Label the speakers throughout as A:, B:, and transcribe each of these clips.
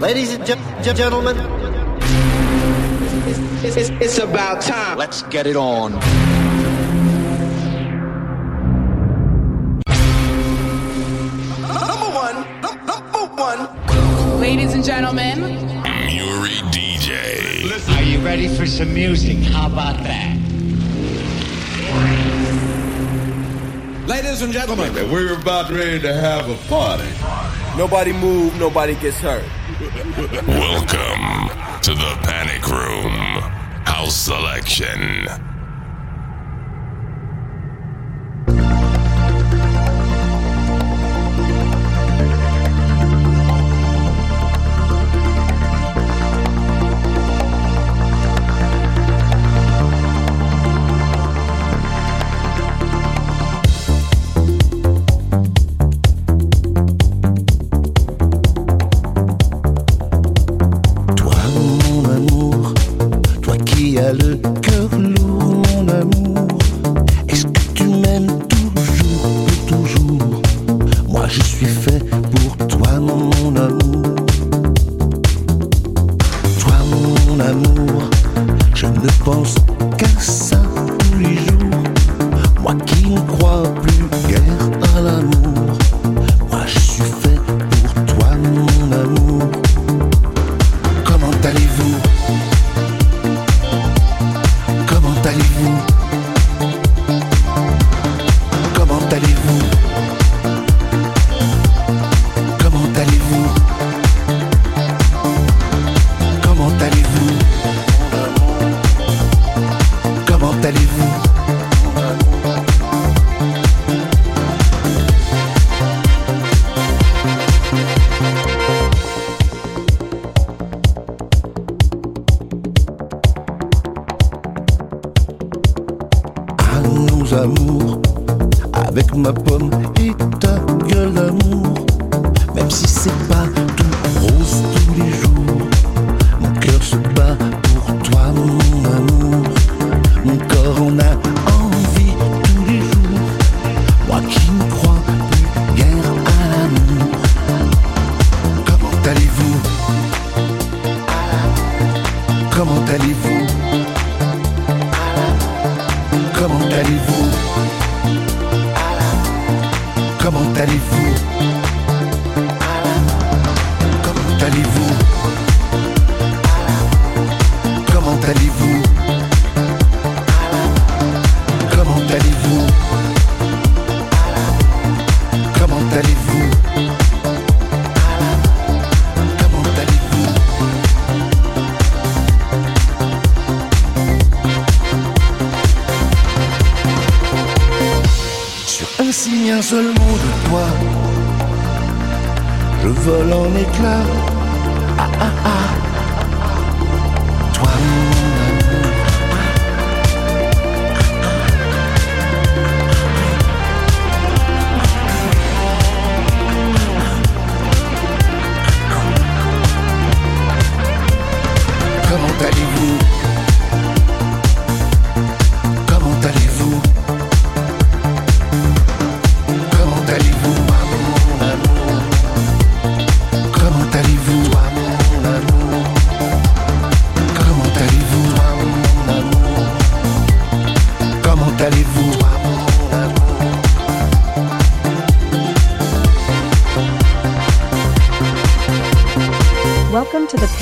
A: Ladies and ge- gentlemen,
B: it's, it's, it's about time.
C: Let's get it on.
B: Number one, number one.
D: Ladies and gentlemen,
E: Muri DJ.
F: Are you ready for some music? How about that?
G: Ladies and gentlemen, we're about ready to have a party.
H: Nobody move, nobody gets hurt.
E: Welcome to the Panic Room House Selection.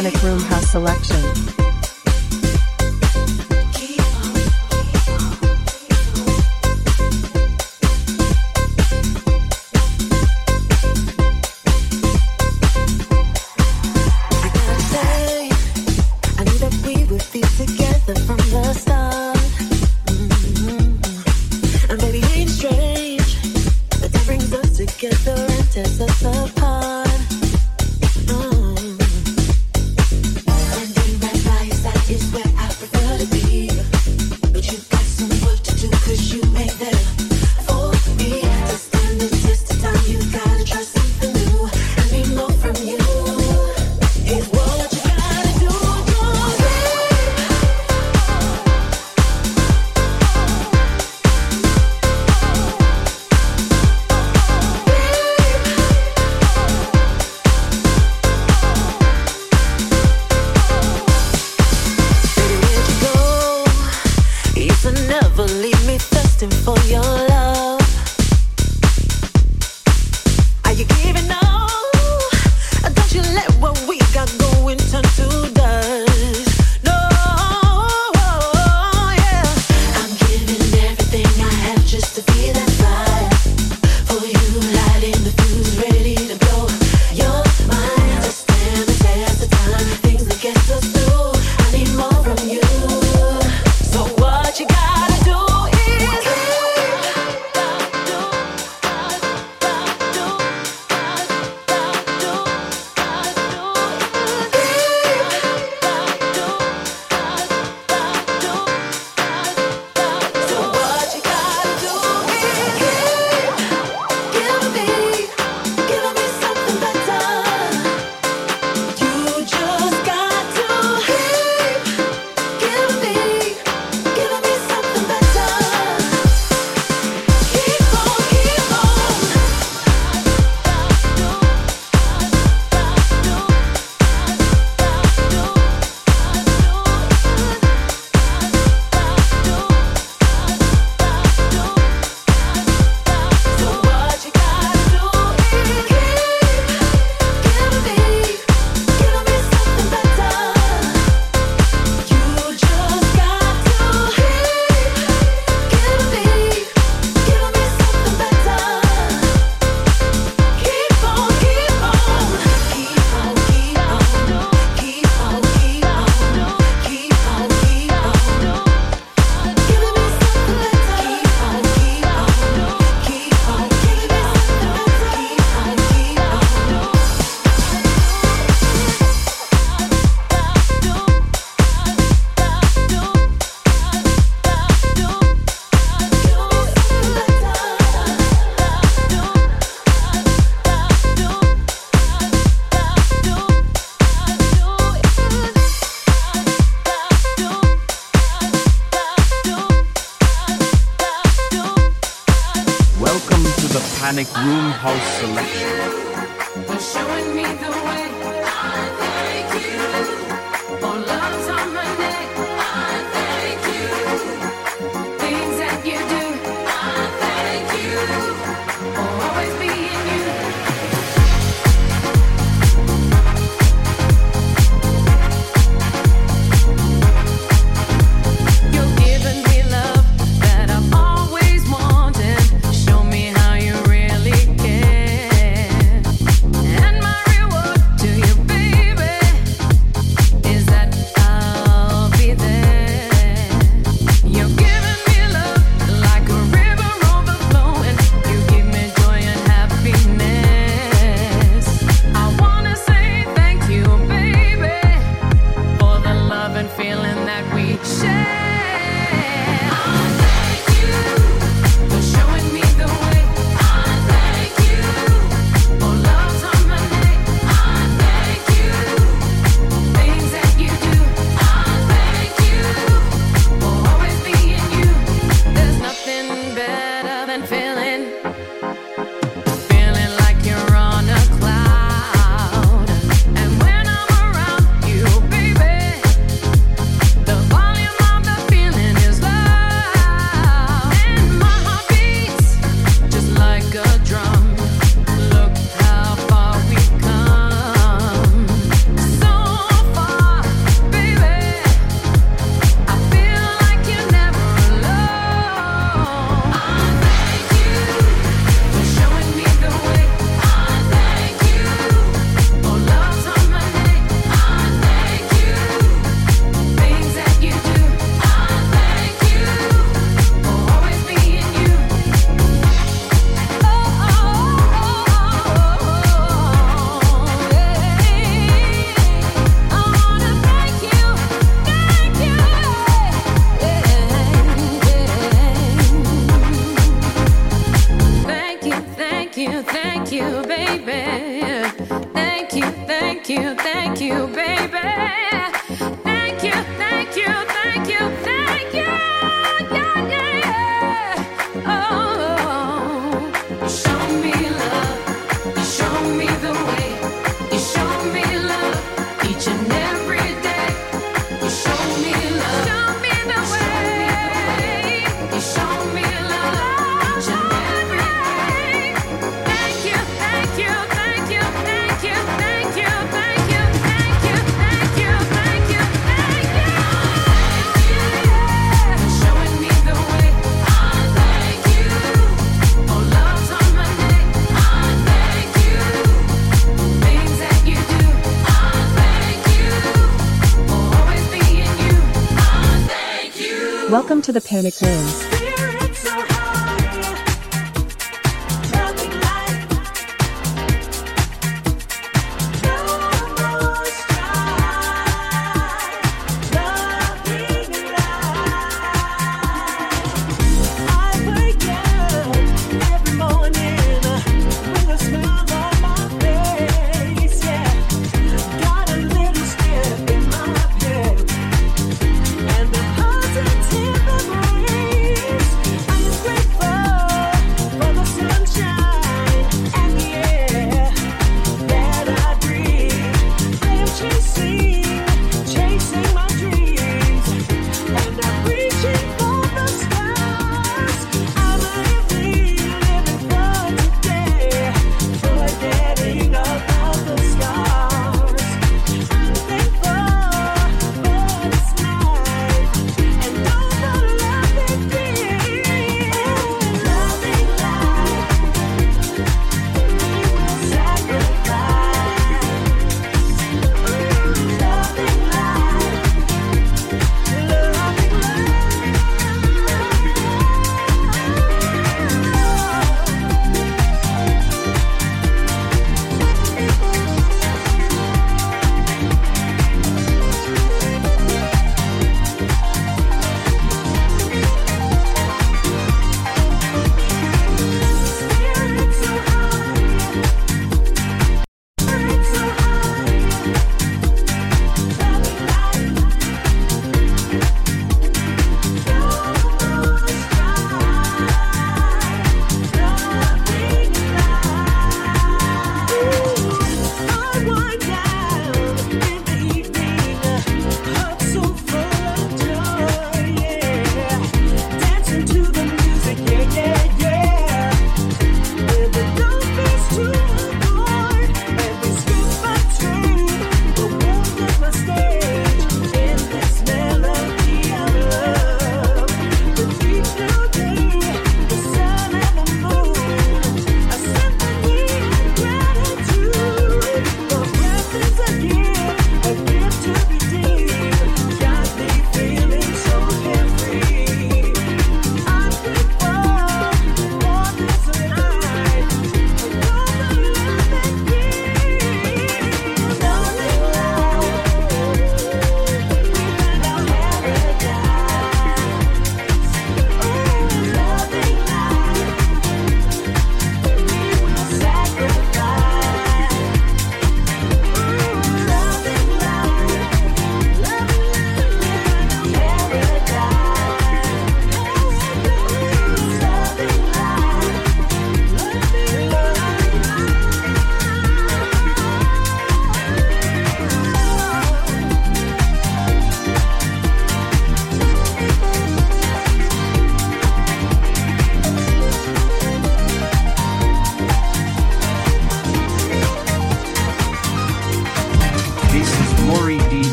I: Room House Selection.
A: House selection.
C: To the
I: Panic Room.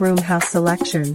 I: Room House Selection.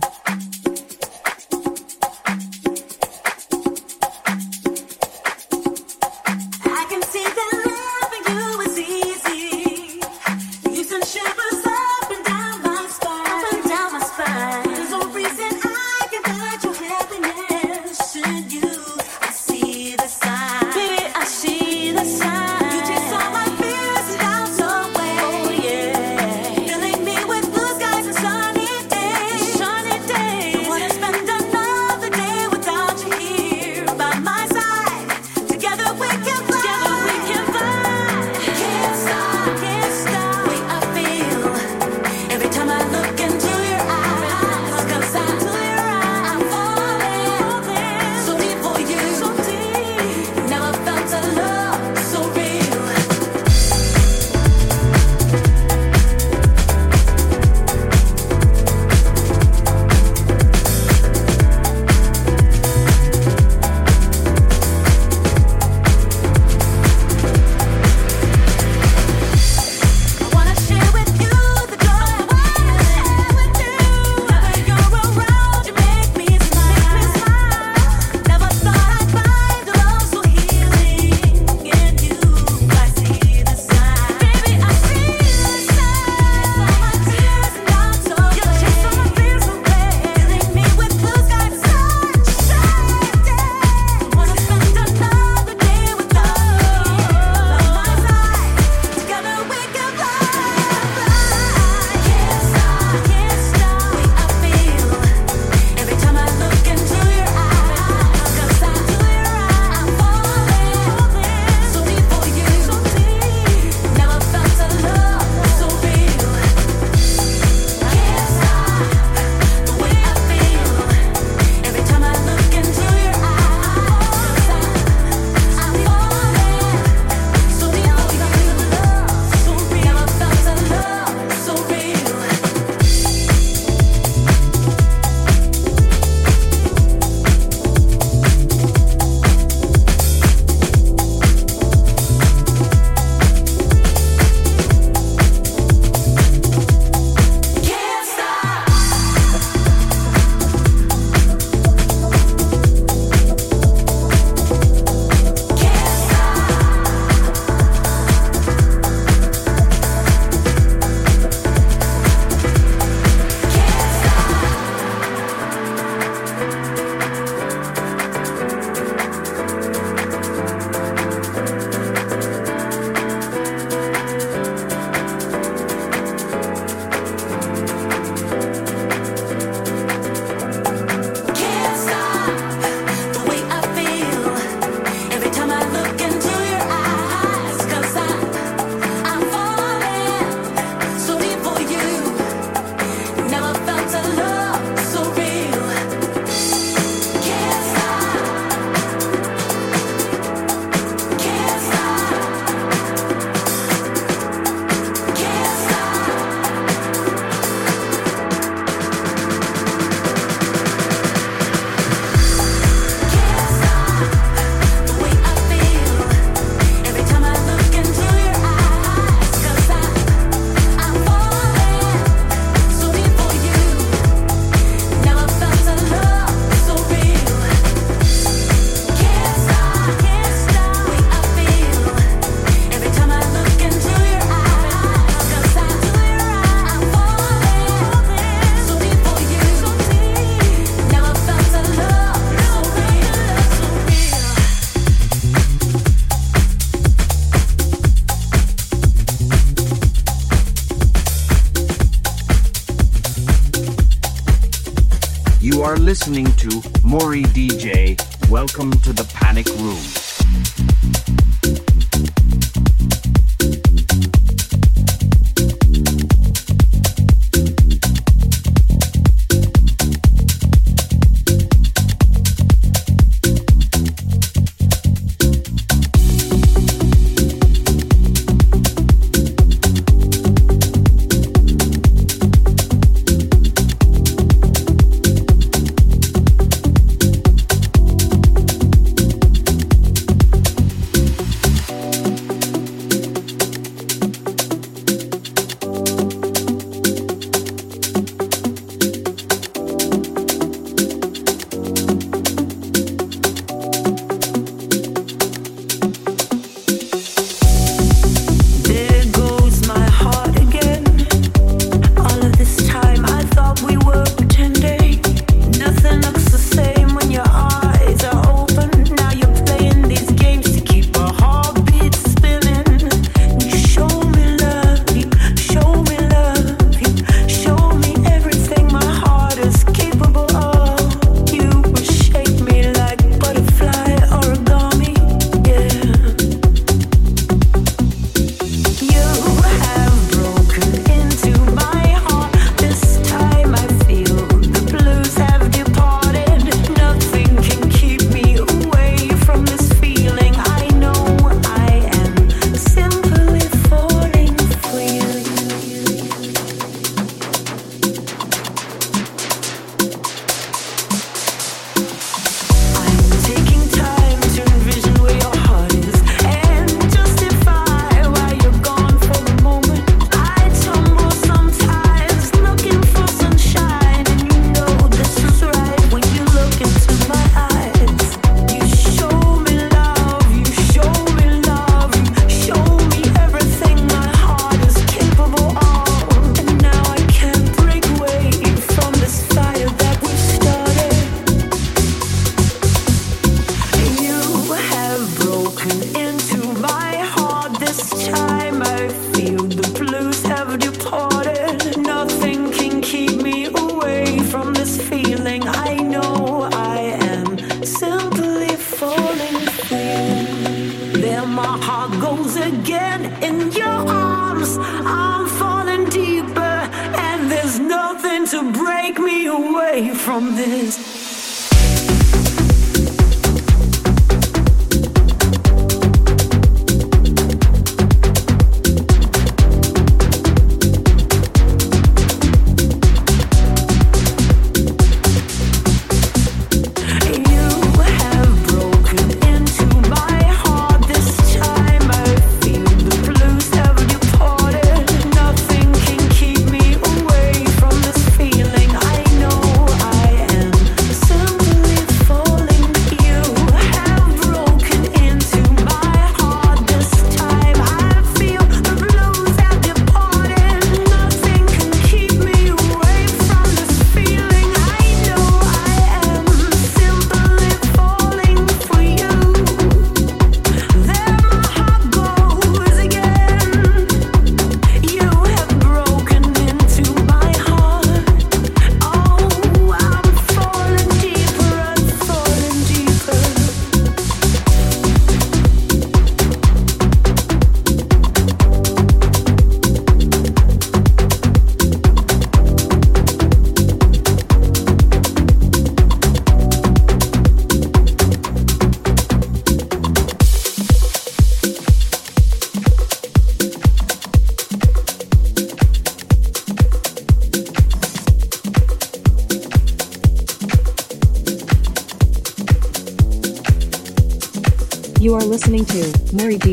A: Muri DJ, welcome to the Panic Room.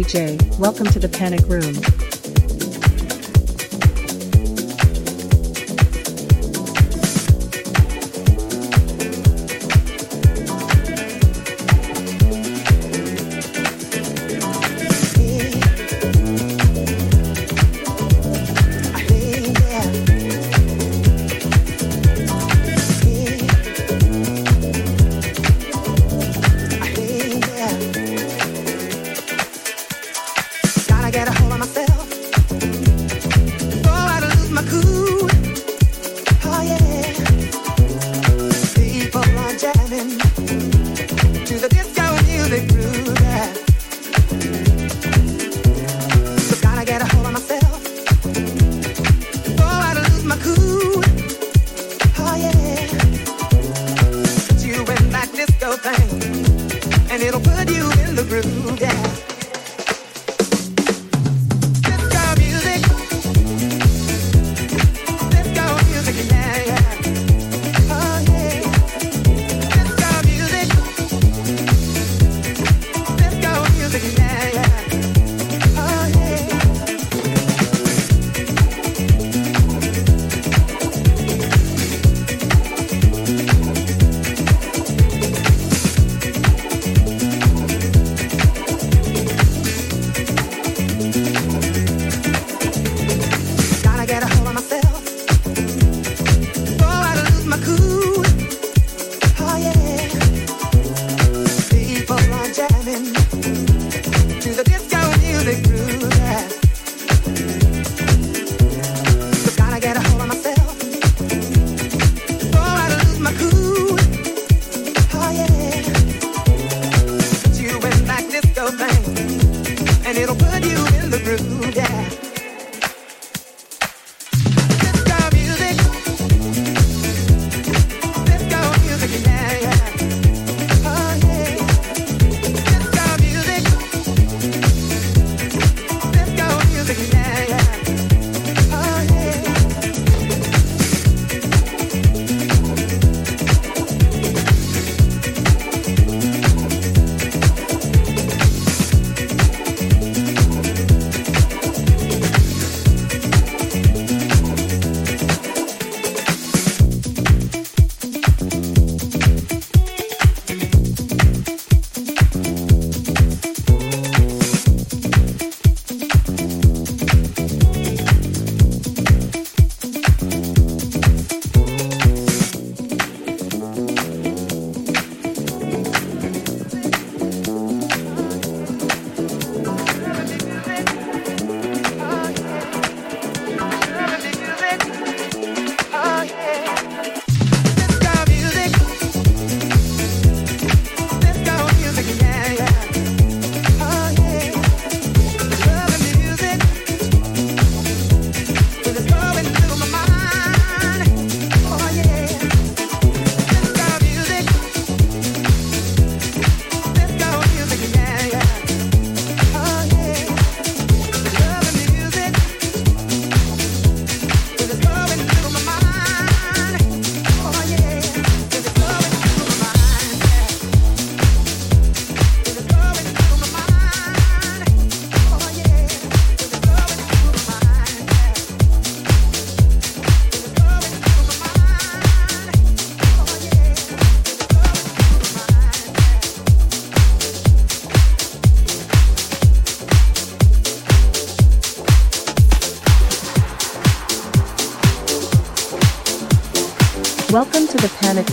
J: DJ. Welcome to the Panic Room.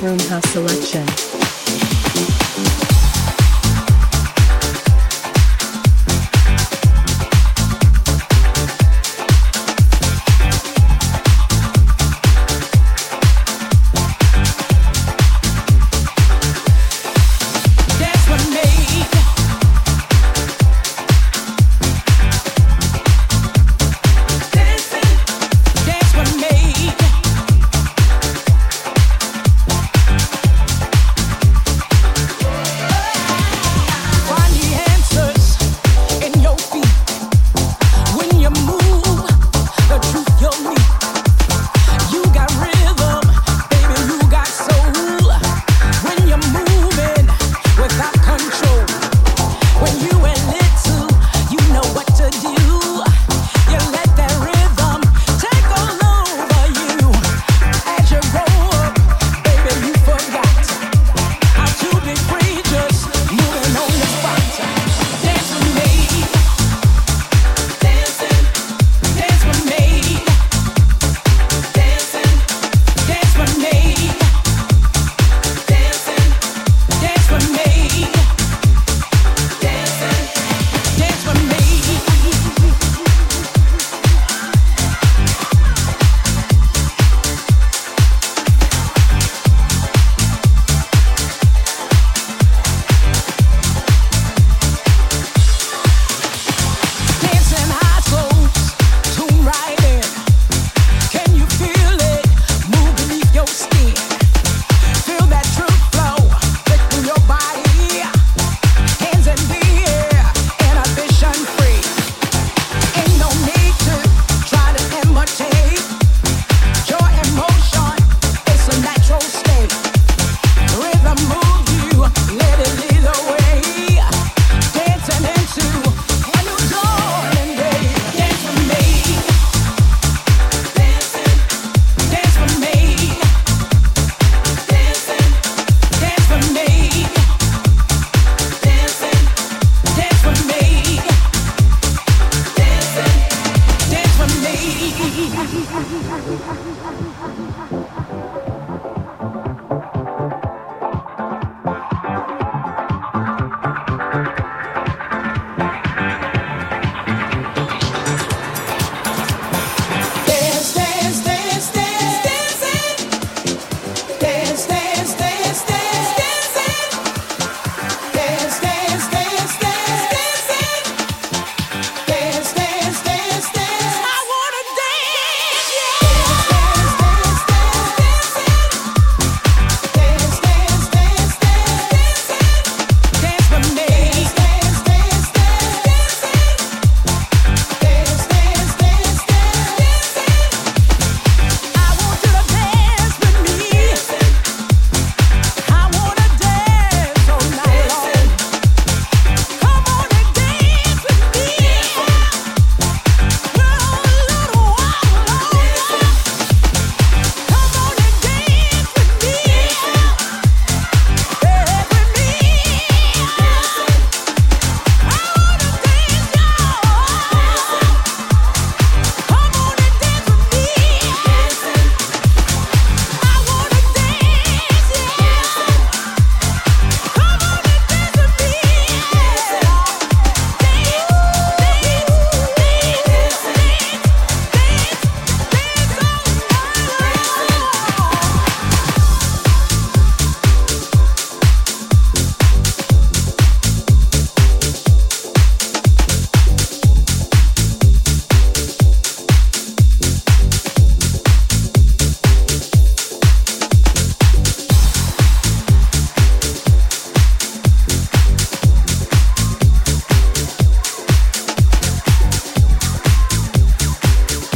I: Room
K: Hustle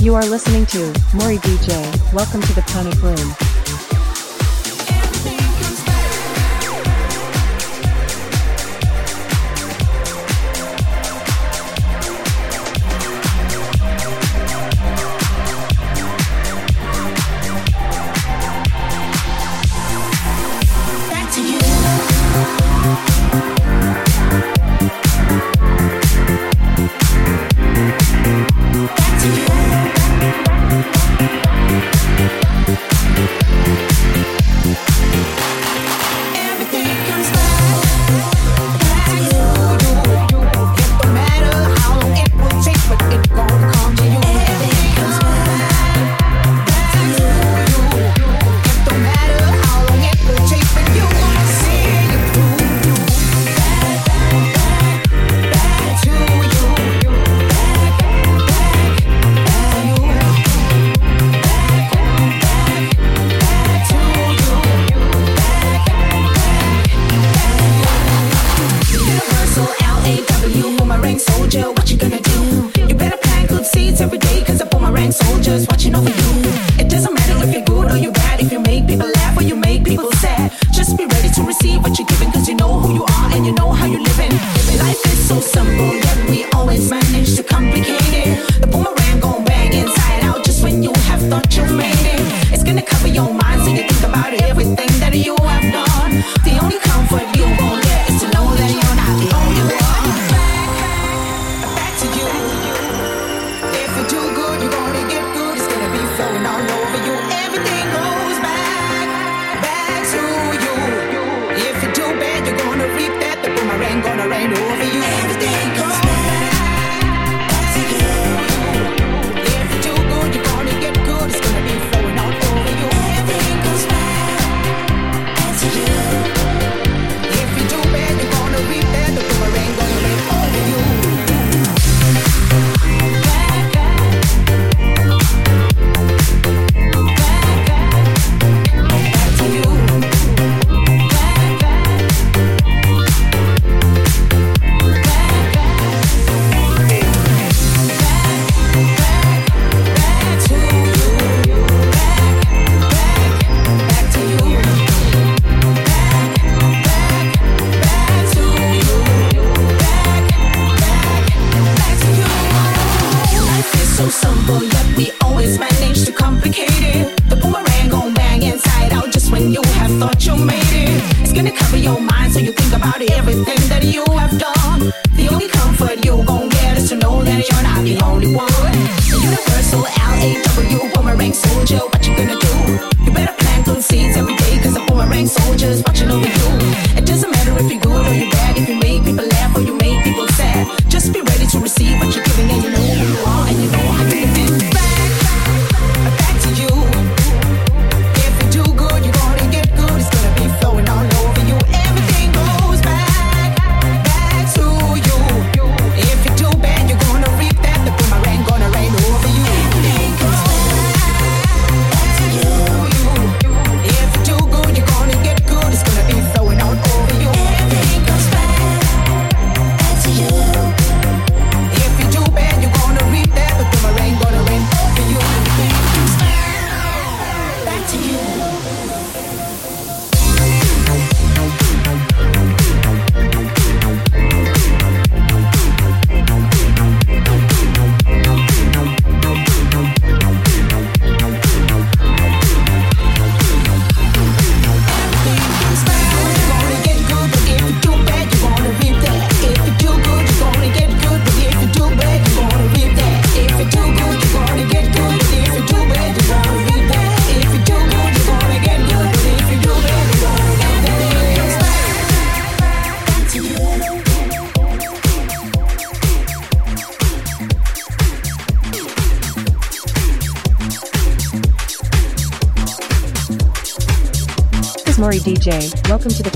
K: You
I: are listening to Muri DJ. Welcome to the Panic Room.
L: DJ. Welcome to the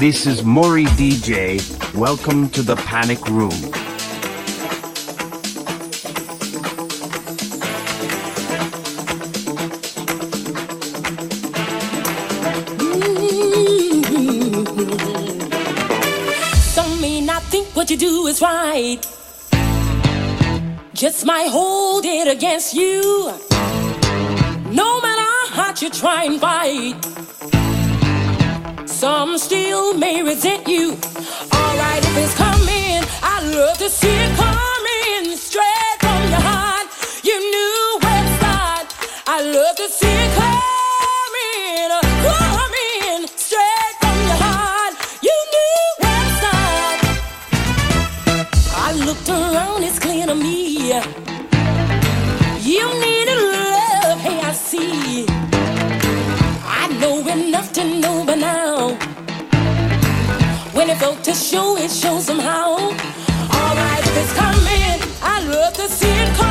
M: This is
N: Muri DJ. Welcome to the
I: Panic Room.
A: Mm-hmm.
K: Some may not think what you do is right. Just might hold it against you. No matter how hard you try and fight. Some still may resent you. Alright, if it's coming, I love to see it coming straight from your heart. You knew where to start. I love to see it coming, coming straight from your heart. I looked around, it's clear to me. so to show it, show somehow. Alright, if it's coming, I love to see it
O: come.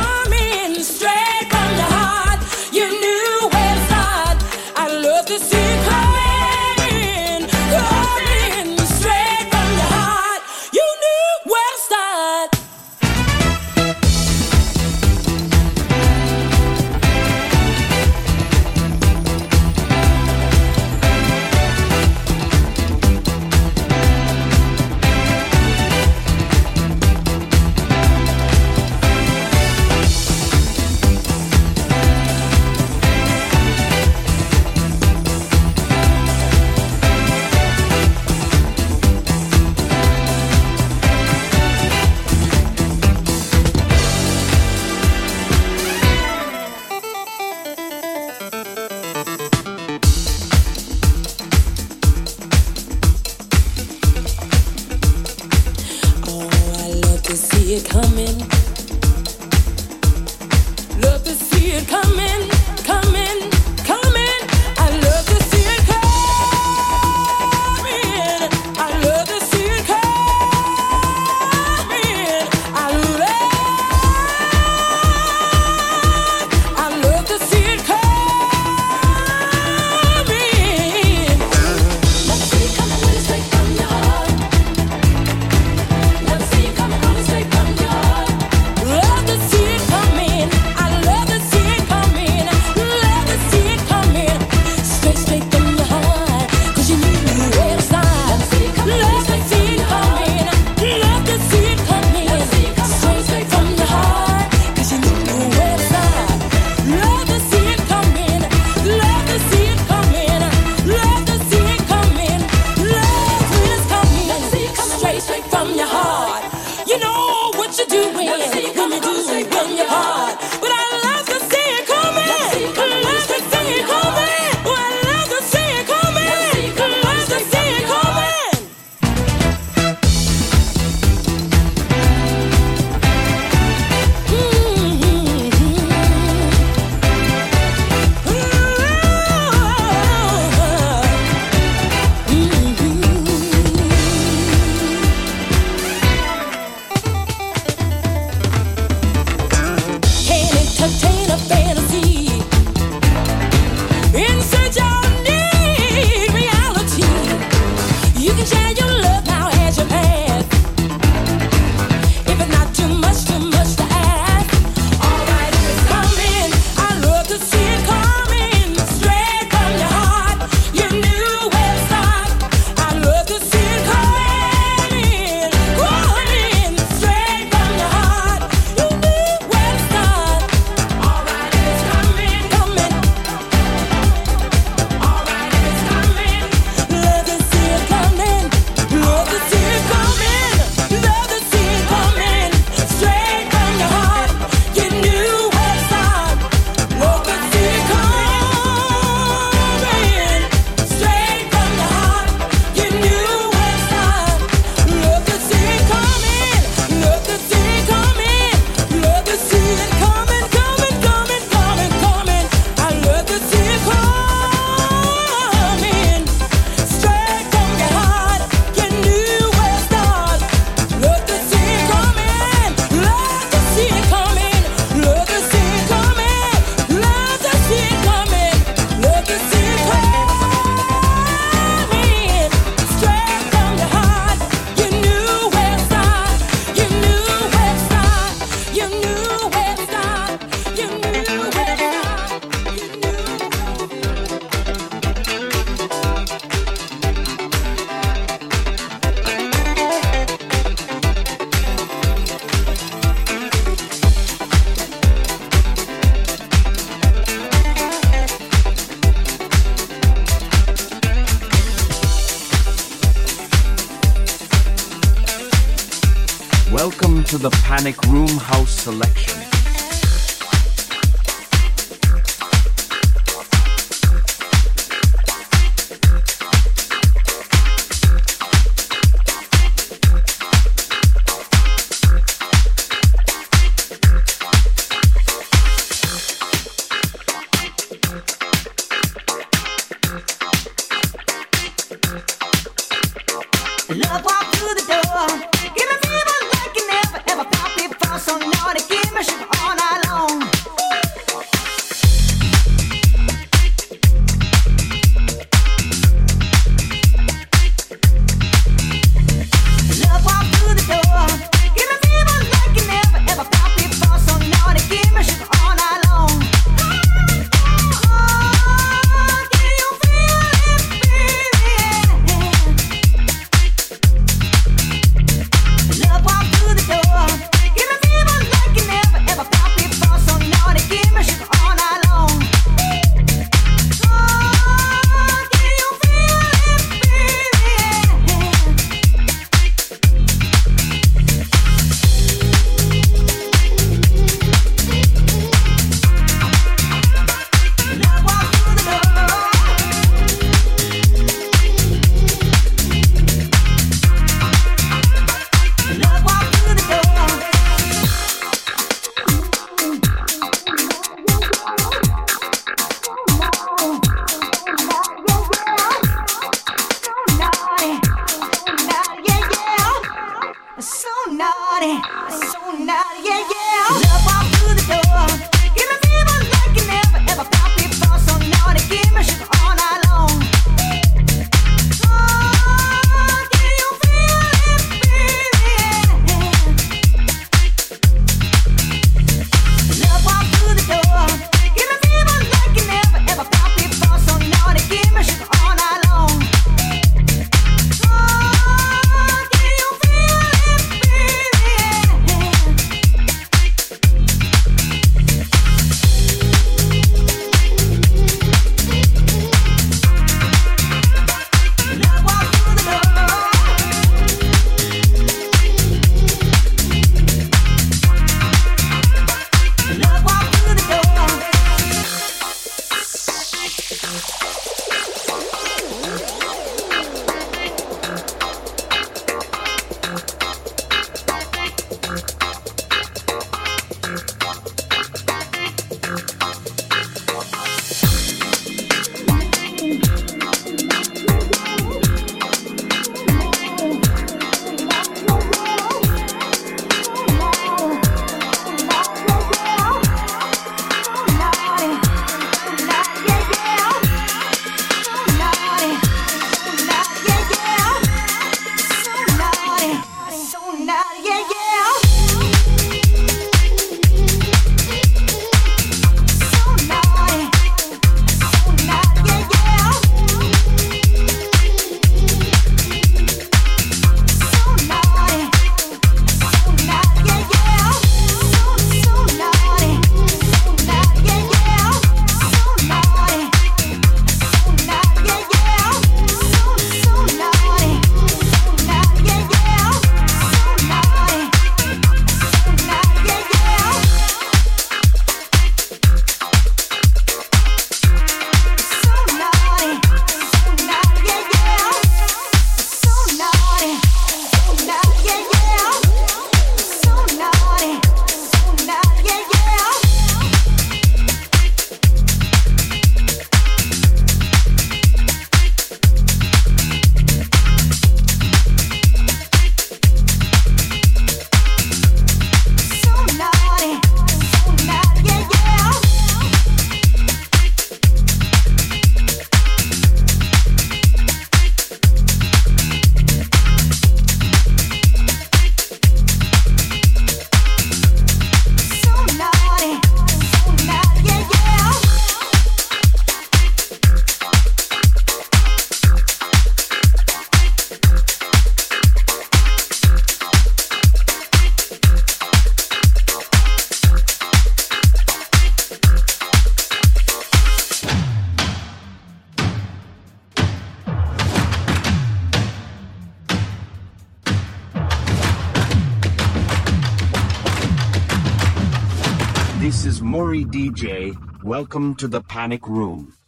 O: DJ. Welcome to the Panic Room.